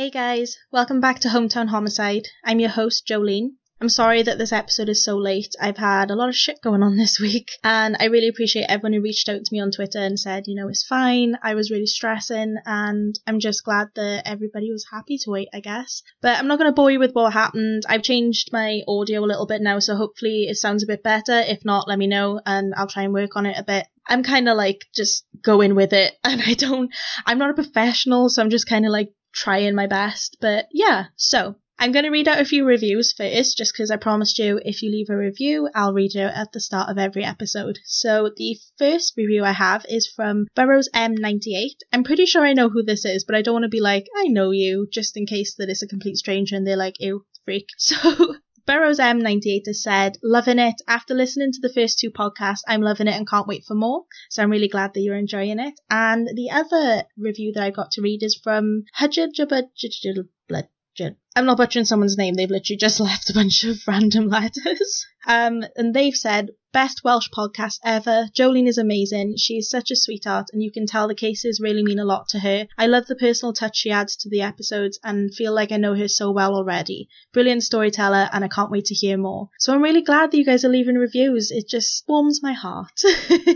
Hey guys, welcome back to Hometown Homicide. I'm your host, Jolene. I'm sorry that this episode is so late. I've had a lot of shit going on this week, and I really appreciate everyone who reached out to me on Twitter and said, you know, it's fine. I was really stressing, and I'm just glad that everybody was happy to wait, I guess. But I'm not going to bore you with what happened. I've changed my audio a little bit now, so hopefully it sounds a bit better. If not, let me know, and I'll try and work on it a bit. I'm kind of like just going with it and I don't, I'm not a professional, so I'm just kind of like trying my best. But yeah, so I'm going to read out a few reviews first, just because I promised you if you leave a review, I'll read it at the start of every episode. So the first review I have is from Burrows M98. I'm pretty sure I know who this is, but I don't want to be like, I know you, just in case that it's a complete stranger and they're like, ew, freak. So Burrows M98 has said, loving it. After listening to the first two podcasts, I'm loving it and can't wait for more. So I'm really glad that you're enjoying it. And the other review that I got to read is from Hajjabajajajajaj. I'm not butchering someone's name, they've literally just left a bunch of random letters. Um, and they've said, best Welsh podcast ever. Jolene is amazing. She is such a sweetheart, and you can tell the cases really mean a lot to her. I love the personal touch she adds to the episodes and feel like I know her so well already. Brilliant storyteller, and I can't wait to hear more. So I'm really glad that you guys are leaving reviews. It just warms my heart.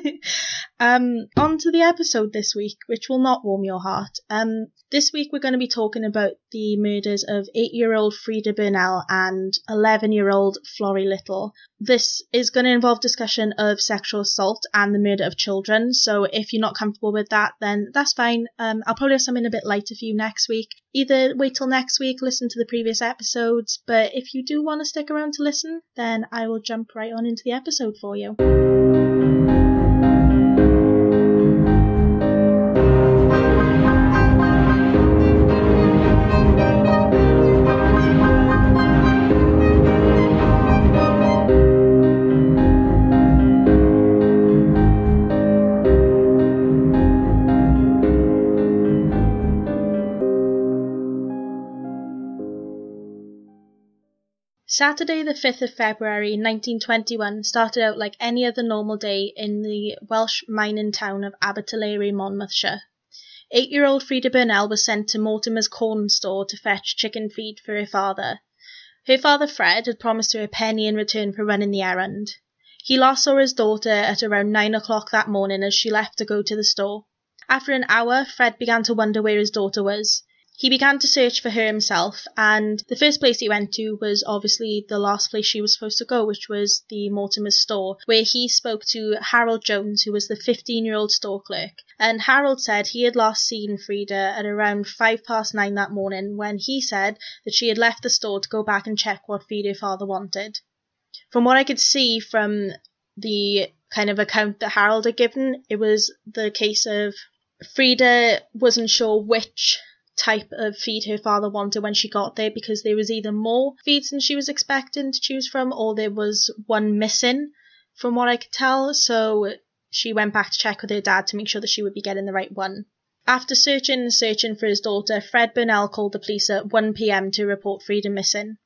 um, on to the episode this week, which will not warm your heart. Um, this week we're going to be talking about the murders of 8-year-old Freda Burnell and 11-year-old Florrie Little. This is going to involve discussion of sexual assault and the murder of children. So if you're not comfortable with that, then that's fine. Um, I'll probably have something a bit lighter for you next week. Either wait till next week, listen to the previous episodes, but if you do want to stick around to listen, then I will jump right on into the episode for you. Saturday, the 5th of February 1921, started out like any other normal day in the Welsh mining town of Abertillery, Monmouthshire. Eight year old Freda Burnell was sent to Mortimer's corn store to fetch chicken feed for her father. Her father, Fred, had promised her a penny in return for running the errand. He last saw his daughter at around nine o'clock that morning as she left to go to the store. After an hour, Fred began to wonder where his daughter was. He began to search for her himself, and the first place he went to was obviously the last place she was supposed to go, which was the Mortimer's store, where he spoke to Harold Jones, who was the 15 year old store clerk. And Harold said he had last seen Freda at around five past nine that morning when he said that she had left the store to go back and check what her father wanted. From what I could see from the kind of account that Harold had given, it was the case of Freda wasn't sure which type of feed her father wanted when she got there because there was either more feeds than she was expecting to choose from or there was one missing from what I could tell. So she went back to check with her dad to make sure that she would be getting the right one. After searching and searching for his daughter, Fred Burnell called the police at 1 pm to report Freda missing.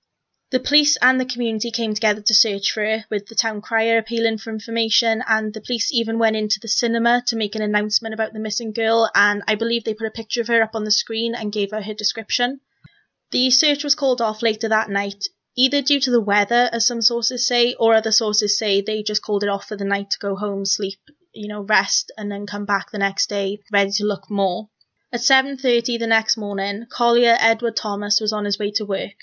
The police and the community came together to search for her, with the town crier appealing for information, and the police even went into the cinema to make an announcement about the missing girl, and I believe they put a picture of her up on the screen and gave her her description. The search was called off later that night, either due to the weather, as some sources say, or other sources say they just called it off for the night to go home, sleep, you know, rest, and then come back the next day ready to look more. At 7.30 the next morning, Collier Edward Thomas was on his way to work.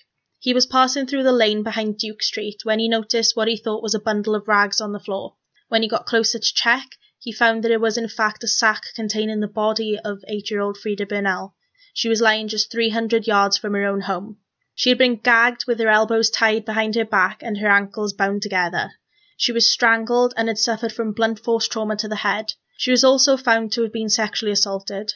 He was passing through the lane behind Duke Street when he noticed what he thought was a bundle of rags on the floor. When he got closer to check, he found that it was in fact a sack containing the body of eight year old Freda Burnell. She was lying just 300 yards from her own home. She had been gagged with her elbows tied behind her back and her ankles bound together. She was strangled and had suffered from blunt force trauma to the head. She was also found to have been sexually assaulted.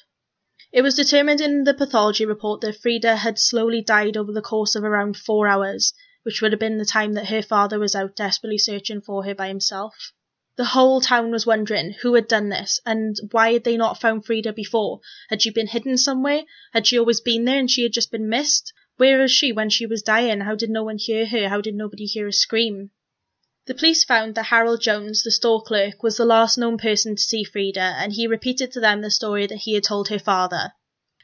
It was determined in the pathology report that Freda had slowly died over the course of around four hours, which would have been the time that her father was out desperately searching for her by himself. The whole town was wondering who had done this and why had they not found Freda before? Had she been hidden somewhere? Had she always been there and she had just been missed? Where was she when she was dying? How did no one hear her? How did nobody hear her scream? The police found that Harold Jones, the store clerk, was the last known person to see Freda, and he repeated to them the story that he had told her father.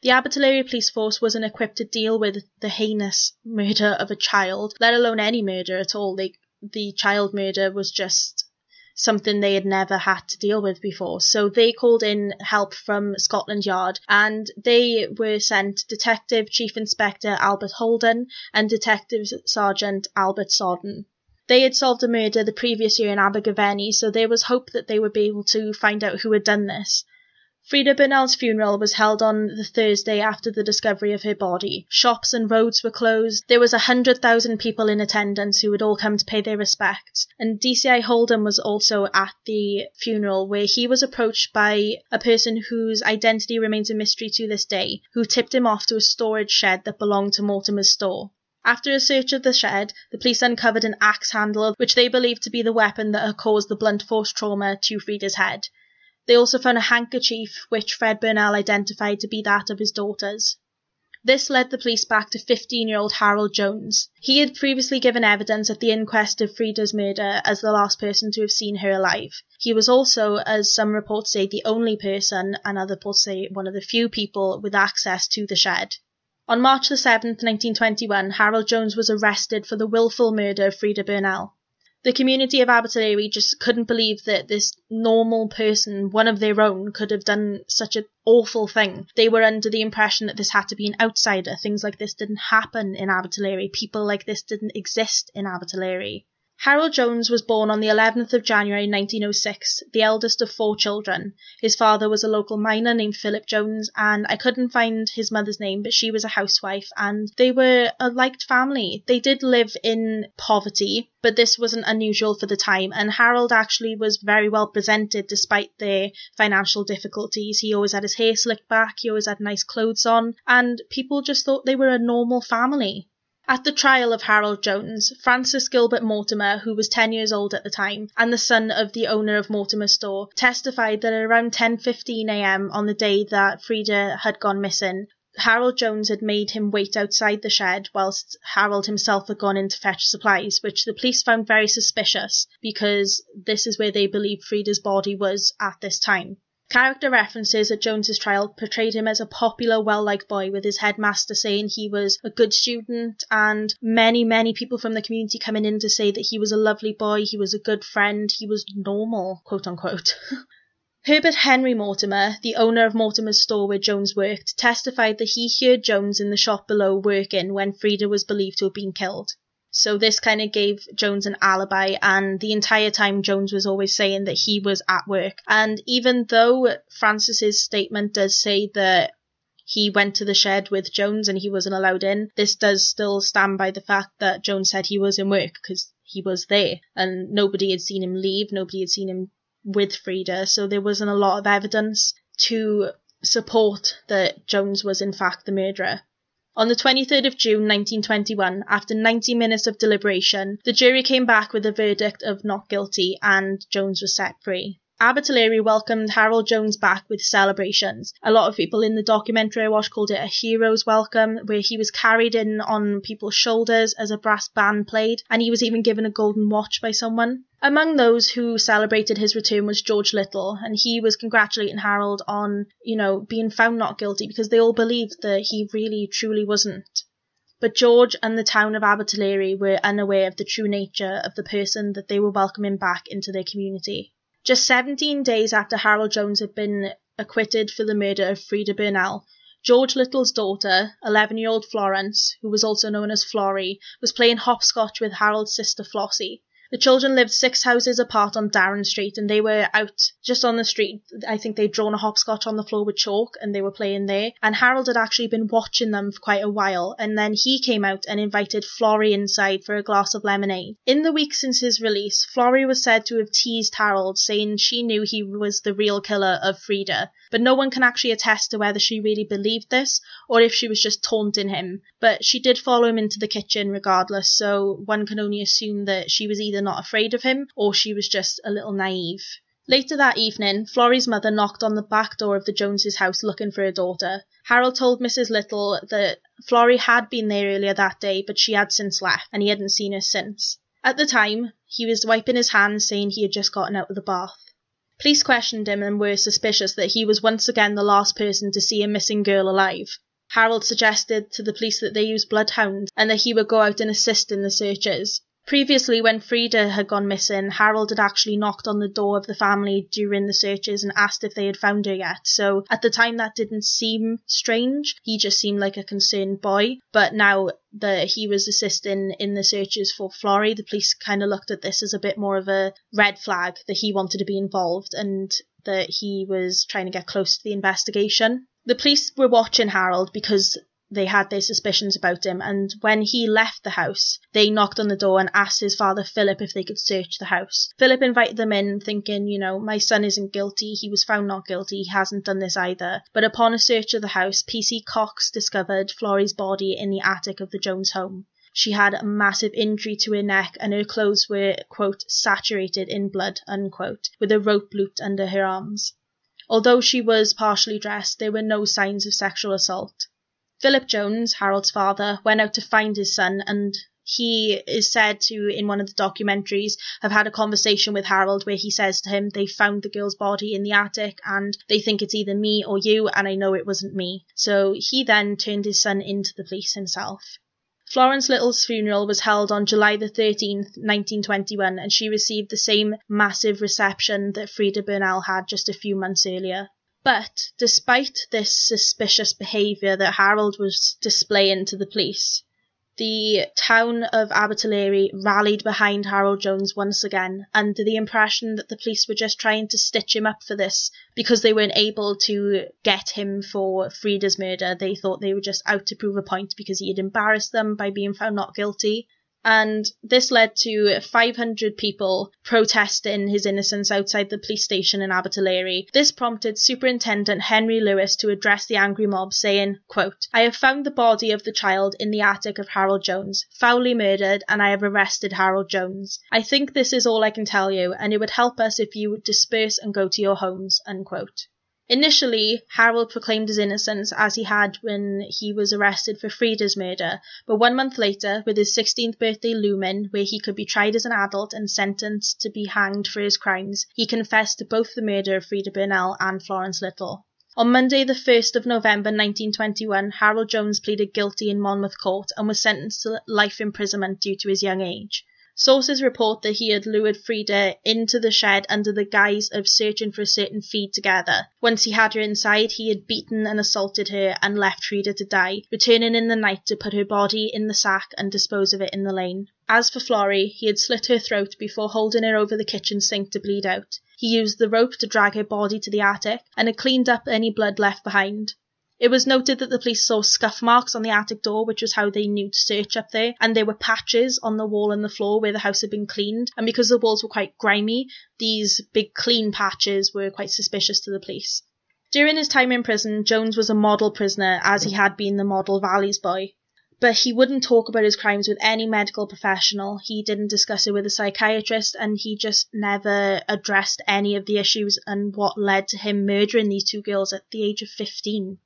The Abertillery police force wasn't equipped to deal with the heinous murder of a child, let alone any murder at all. They, the child murder was just something they had never had to deal with before. So they called in help from Scotland Yard and they were sent Detective Chief Inspector Albert Holden and Detective Sergeant Albert Sodden. They had solved a murder the previous year in Abergavenny, so there was hope that they would be able to find out who had done this. Freda Burnell's funeral was held on the Thursday after the discovery of her body. Shops and roads were closed. There was a hundred thousand people in attendance who had all come to pay their respects. And DCI Holden was also at the funeral where he was approached by a person whose identity remains a mystery to this day, who tipped him off to a storage shed that belonged to Mortimer's store. After a search of the shed, the police uncovered an axe handle, which they believed to be the weapon that had caused the blunt force trauma to Freda's head. They also found a handkerchief which Fred Burnell identified to be that of his daughters. This led the police back to 15 year old Harold Jones. He had previously given evidence at the inquest of Freda's murder as the last person to have seen her alive. He was also, as some reports say, the only person, and other reports say one of the few people, with access to the shed. On March the 7th, 1921, Harold Jones was arrested for the willful murder of Freda Burnell the community of Abertillery just couldn't believe that this normal person, one of their own, could have done such an awful thing. They were under the impression that this had to be an outsider. Things like this didn't happen in Abertillery. People like this didn't exist in Abertillery. Harold Jones was born on the 11th of January 1906, the eldest of four children. His father was a local miner named Philip Jones, and I couldn't find his mother's name, but she was a housewife, and they were a liked family. They did live in poverty, but this wasn't unusual for the time, and Harold actually was very well presented despite their financial difficulties. He always had his hair slicked back, he always had nice clothes on, and people just thought they were a normal family. At the trial of Harold Jones, Francis Gilbert Mortimer, who was 10 years old at the time and the son of the owner of Mortimer's store, testified that at around 10:15 a.m. on the day that Freda had gone missing, Harold Jones had made him wait outside the shed whilst Harold himself had gone in to fetch supplies, which the police found very suspicious because this is where they believed Freda's body was at this time. Character references at Jones's trial portrayed him as a popular, well-liked boy, with his headmaster saying he was a good student, and many, many people from the community coming in to say that he was a lovely boy, he was a good friend, he was normal, quote unquote. Herbert Henry Mortimer, the owner of Mortimer's store where Jones worked, testified that he heard Jones in the shop below working when Freda was believed to have been killed. So this kind of gave Jones an alibi, and the entire time Jones was always saying that he was at work. And even though Francis's statement does say that he went to the shed with Jones and he wasn't allowed in, this does still stand by the fact that Jones said he was in work because he was there, and nobody had seen him leave, nobody had seen him with Freda, so there wasn't a lot of evidence to support that Jones was in fact the murderer. On the 23rd of June 1921, after 90 minutes of deliberation, the jury came back with a verdict of not guilty and Jones was set free. Abertillery welcomed Harold Jones back with celebrations. A lot of people in the documentary I watched called it a hero's welcome, where he was carried in on people's shoulders as a brass band played, and he was even given a golden watch by someone. Among those who celebrated his return was George Little, and he was congratulating Harold on, you know, being found not guilty because they all believed that he really truly wasn't. But George and the town of Abbott Abertillery were unaware of the true nature of the person that they were welcoming back into their community. Just 17 days after Harold Jones had been acquitted for the murder of Freda Burnell, George Little's daughter, 11 year old Florence, who was also known as Florrie, was playing hopscotch with Harold's sister Flossie. The children lived six houses apart on Darren Street and they were out just on the street. I think they'd drawn a hopscotch on the floor with chalk and they were playing there. And Harold had actually been watching them for quite a while. And then he came out and invited Florrie inside for a glass of lemonade. In the week since his release, Florrie was said to have teased Harold, saying she knew he was the real killer of Freda. But no one can actually attest to whether she really believed this or if she was just taunting him. But she did follow him into the kitchen regardless, so one can only assume that she was either not afraid of him or she was just a little naive. Later that evening, Florrie's mother knocked on the back door of the Joneses' house looking for her daughter. Harold told Mrs. Little that Florrie had been there earlier that day, but she had since left, and he hadn't seen her since. At the time, he was wiping his hands, saying he had just gotten out of the bath. Police questioned him and were suspicious that he was once again the last person to see a missing girl alive. Harold suggested to the police that they use bloodhounds and that he would go out and assist in the searches. Previously, when Freda had gone missing, Harold had actually knocked on the door of the family during the searches and asked if they had found her yet. So at the time, that didn't seem strange. He just seemed like a concerned boy. But now that he was assisting in the searches for Florrie, the police kind of looked at this as a bit more of a red flag that he wanted to be involved and that he was trying to get close to the investigation. The police were watching Harold because they had their suspicions about him, and when he left the house, they knocked on the door and asked his father Philip if they could search the house. Philip invited them in, thinking, you know, my son isn't guilty, he was found not guilty, he hasn't done this either. But upon a search of the house, PC Cox discovered Florrie's body in the attic of the Jones home. She had a massive injury to her neck, and her clothes were, quote, saturated in blood, unquote, with a rope looped under her arms. Although she was partially dressed, there were no signs of sexual assault. Philip Jones, Harold's father, went out to find his son and he is said to, in one of the documentaries, have had a conversation with Harold where he says to him, They found the girl's body in the attic and they think it's either me or you, and I know it wasn't me. So he then turned his son into the police himself. Florence Little's funeral was held on July the 13th, 1921, and she received the same massive reception that Freda Burnell had just a few months earlier. But despite this suspicious behaviour that Harold was displaying to the police, the town of Abertillery rallied behind Harold Jones once again, under the impression that the police were just trying to stitch him up for this because they weren't able to get him for Freda's murder. They thought they were just out to prove a point because he had embarrassed them by being found not guilty and this led to 500 people protesting his innocence outside the police station in Abertillery. This prompted Superintendent Henry Lewis to address the angry mob, saying, quote, I have found the body of the child in the attic of Harold Jones, foully murdered, and I have arrested Harold Jones. I think this is all I can tell you, and it would help us if you would disperse and go to your homes. Unquote. Initially, Harold proclaimed his innocence as he had when he was arrested for Freda's murder, but one month later, with his 16th birthday looming, where he could be tried as an adult and sentenced to be hanged for his crimes, he confessed to both the murder of Freda Burnell and Florence Little. On Monday, the 1st of November 1921, Harold Jones pleaded guilty in Monmouth Court and was sentenced to life imprisonment due to his young age. Sources report that he had lured Freda into the shed under the guise of searching for a certain feed together. Once he had her inside, he had beaten and assaulted her and left Freda to die, returning in the night to put her body in the sack and dispose of it in the lane. As for Florrie, he had slit her throat before holding her over the kitchen sink to bleed out. He used the rope to drag her body to the attic and had cleaned up any blood left behind. It was noted that the police saw scuff marks on the attic door, which was how they knew to search up there, and there were patches on the wall and the floor where the house had been cleaned. And because the walls were quite grimy, these big clean patches were quite suspicious to the police. During his time in prison, Jones was a model prisoner, as he had been the model Valleys boy. But he wouldn't talk about his crimes with any medical professional. He didn't discuss it with a psychiatrist, and he just never addressed any of the issues and what led to him murdering these two girls at the age of 15.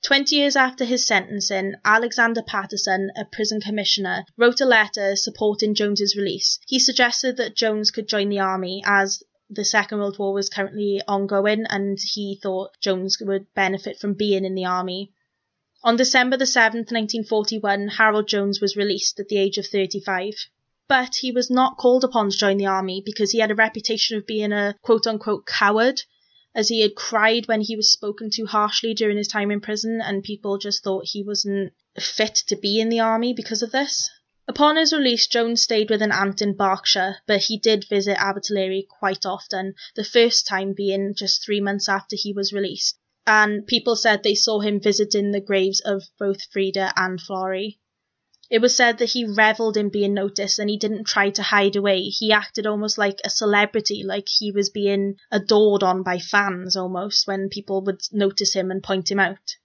Twenty years after his sentencing, Alexander Paterson, a prison commissioner, wrote a letter supporting Jones's release. He suggested that Jones could join the army as the Second World War was currently ongoing and he thought Jones would benefit from being in the army. On December the 7th, 1941, Harold Jones was released at the age of 35. But he was not called upon to join the army because he had a reputation of being a quote unquote coward as he had cried when he was spoken to harshly during his time in prison, and people just thought he wasn't fit to be in the army because of this. Upon his release, Jones stayed with an aunt in Berkshire, but he did visit Abertillery quite often, the first time being just three months after he was released. And people said they saw him visiting the graves of both Freda and Florrie. It was said that he revelled in being noticed and he didn't try to hide away. He acted almost like a celebrity, like he was being adored on by fans almost when people would notice him and point him out.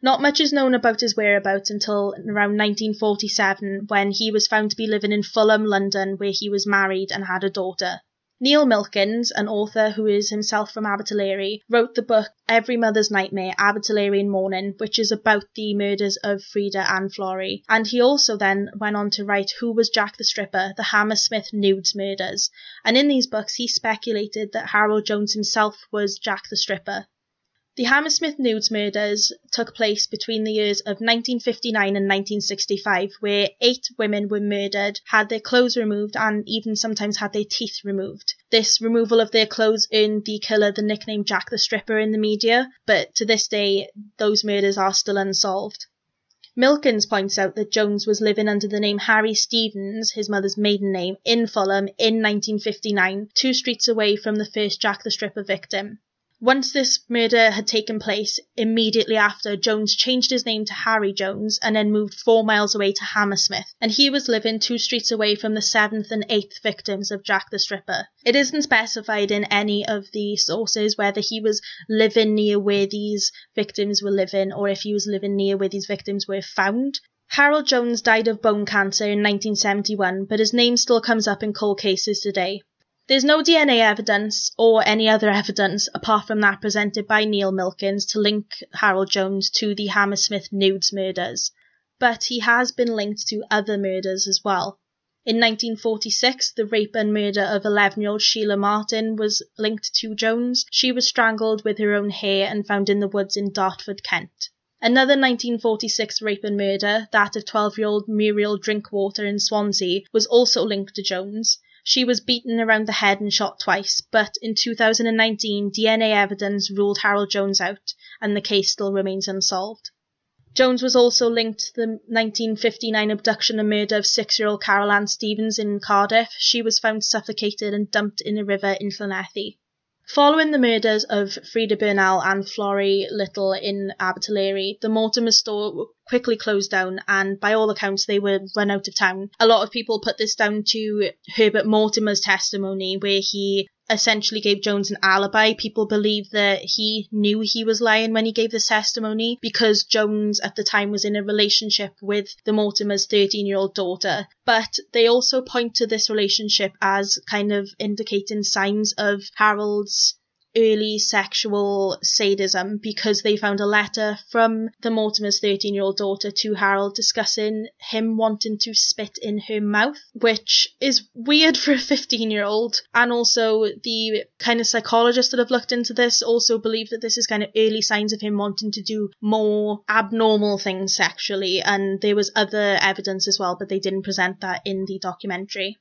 Not much is known about his whereabouts until around 1947 when he was found to be living in Fulham, London, where he was married and had a daughter. Neil Milkins, an author who is himself from Abertillery, wrote the book Every Mother's Nightmare, Abertillery in Mourning, which is about the murders of Freda and Florrie. And he also then went on to write Who Was Jack the Stripper, the Hammersmith Nudes Murders. And in these books, he speculated that Harold Jones himself was Jack the Stripper. The Hammersmith Nudes murders took place between the years of 1959 and 1965, where eight women were murdered, had their clothes removed, and even sometimes had their teeth removed. This removal of their clothes earned the killer the nickname Jack the Stripper in the media, but to this day, those murders are still unsolved. Milkins points out that Jones was living under the name Harry Stevens, his mother's maiden name, in Fulham in 1959, two streets away from the first Jack the Stripper victim. Once this murder had taken place, immediately after, Jones changed his name to Harry Jones and then moved four miles away to Hammersmith, and he was living two streets away from the seventh and eighth victims of Jack the Stripper. It isn't specified in any of the sources whether he was living near where these victims were living or if he was living near where these victims were found. Harold Jones died of bone cancer in 1971, but his name still comes up in cold cases today. There's no DNA evidence or any other evidence apart from that presented by Neil Milkins to link Harold Jones to the Hammersmith Nudes murders, but he has been linked to other murders as well. In 1946, the rape and murder of 11 year old Sheila Martin was linked to Jones. She was strangled with her own hair and found in the woods in Dartford, Kent. Another 1946 rape and murder, that of 12 year old Muriel Drinkwater in Swansea, was also linked to Jones. She was beaten around the head and shot twice, but in 2019 DNA evidence ruled Harold Jones out, and the case still remains unsolved. Jones was also linked to the 1959 abduction and murder of six year old Carol Ann Stevens in Cardiff. She was found suffocated and dumped in a river in Llanelli. Following the murders of Freda Burnell and Florrie Little in Abertillery, the Mortimer store quickly closed down and by all accounts they were run out of town. A lot of people put this down to Herbert Mortimer's testimony where he essentially gave Jones an alibi. People believe that he knew he was lying when he gave this testimony because Jones at the time was in a relationship with the Mortimer's 13 year old daughter. But they also point to this relationship as kind of indicating signs of Harold's early sexual sadism because they found a letter from the Mortimer's 13 year old daughter to Harold discussing him wanting to spit in her mouth, which is weird for a 15 year old. And also, the kind of psychologists that have looked into this also believe that this is kind of early signs of him wanting to do more abnormal things sexually. And there was other evidence as well, but they didn't present that in the documentary.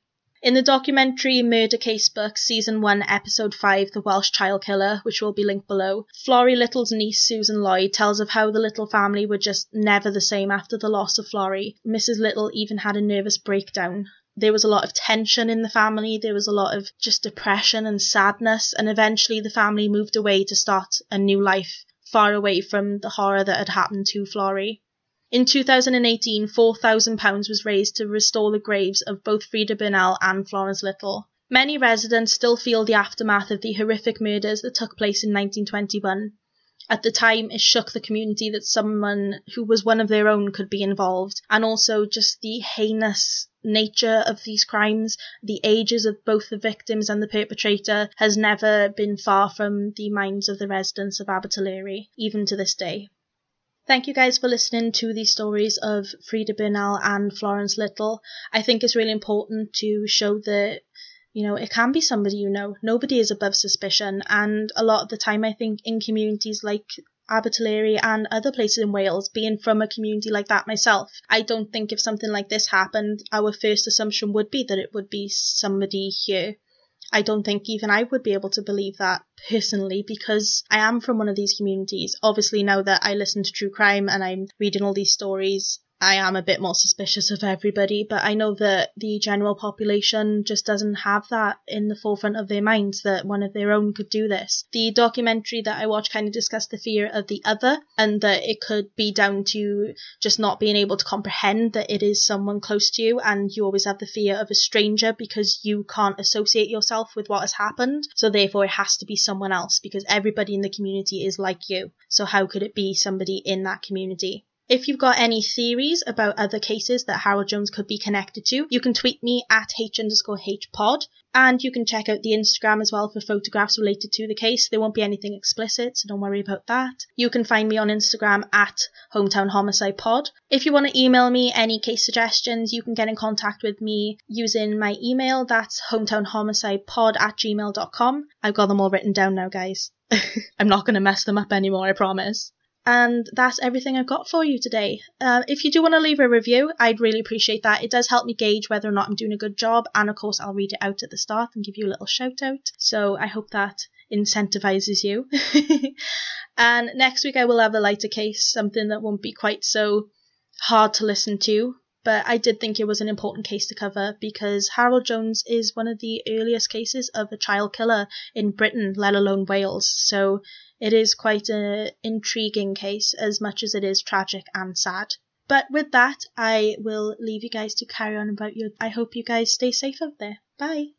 In the documentary Murder Case Book, Season 1, Episode 5, The Welsh Child Killer, which will be linked below, Florrie Little's niece, Susan Lloyd, tells of how the Little family were just never the same after the loss of Florrie. Mrs. Little even had a nervous breakdown. There was a lot of tension in the family, there was a lot of just depression and sadness, and eventually the family moved away to start a new life, far away from the horror that had happened to Florrie. In 2018, £4,000 was raised to restore the graves of both Freda Burnell and Florence Little. Many residents still feel the aftermath of the horrific murders that took place in 1921. At the time, it shook the community that someone who was one of their own could be involved, and also just the heinous nature of these crimes, the ages of both the victims and the perpetrator, has never been far from the minds of the residents of Abertillery, even to this day. Thank you guys for listening to the stories of Freda Burnell and Florence Little. I think it's really important to show that, you know, it can be somebody you know. Nobody is above suspicion. And a lot of the time, I think in communities like Abertillery and other places in Wales, being from a community like that myself, I don't think if something like this happened, our first assumption would be that it would be somebody here. I don't think even I would be able to believe that personally because I am from one of these communities. Obviously, now that I listen to true crime and I'm reading all these stories, I am a bit more suspicious of everybody, but I know that the general population just doesn't have that in the forefront of their minds that one of their own could do this. The documentary that I watched kind of discussed the fear of the other and that it could be down to just not being able to comprehend that it is someone close to you and you always have the fear of a stranger because you can't associate yourself with what has happened. So therefore it has to be someone else because everybody in the community is like you. So how could it be somebody in that community? If you've got any theories about other cases that Harold Jones could be connected to, you can tweet me at h underscore h pod, and you can check out the Instagram as well for photographs related to the case. There won't be anything explicit, so don't worry about that. You can find me on Instagram at hometown homicide pod. If you want to email me any case suggestions, you can get in contact with me using my email. That's hometownhomicidepod at gmail.com. I've got them all written down now, guys. I'm not going to mess them up anymore, I promise. And that's everything I've got for you today. Uh, if you do want to leave a review, I'd really appreciate that. It does help me gauge whether or not I'm doing a good job. And of course, I'll read it out at the start and give you a little shout out. So I hope that incentivizes you. and next week, I will have a lighter case, something that won't be quite so hard to listen to. But I did think it was an important case to cover because Harold Jones is one of the earliest cases of a child killer in Britain, let alone Wales. So it is quite an intriguing case as much as it is tragic and sad. But with that, I will leave you guys to carry on about your. I hope you guys stay safe out there. Bye.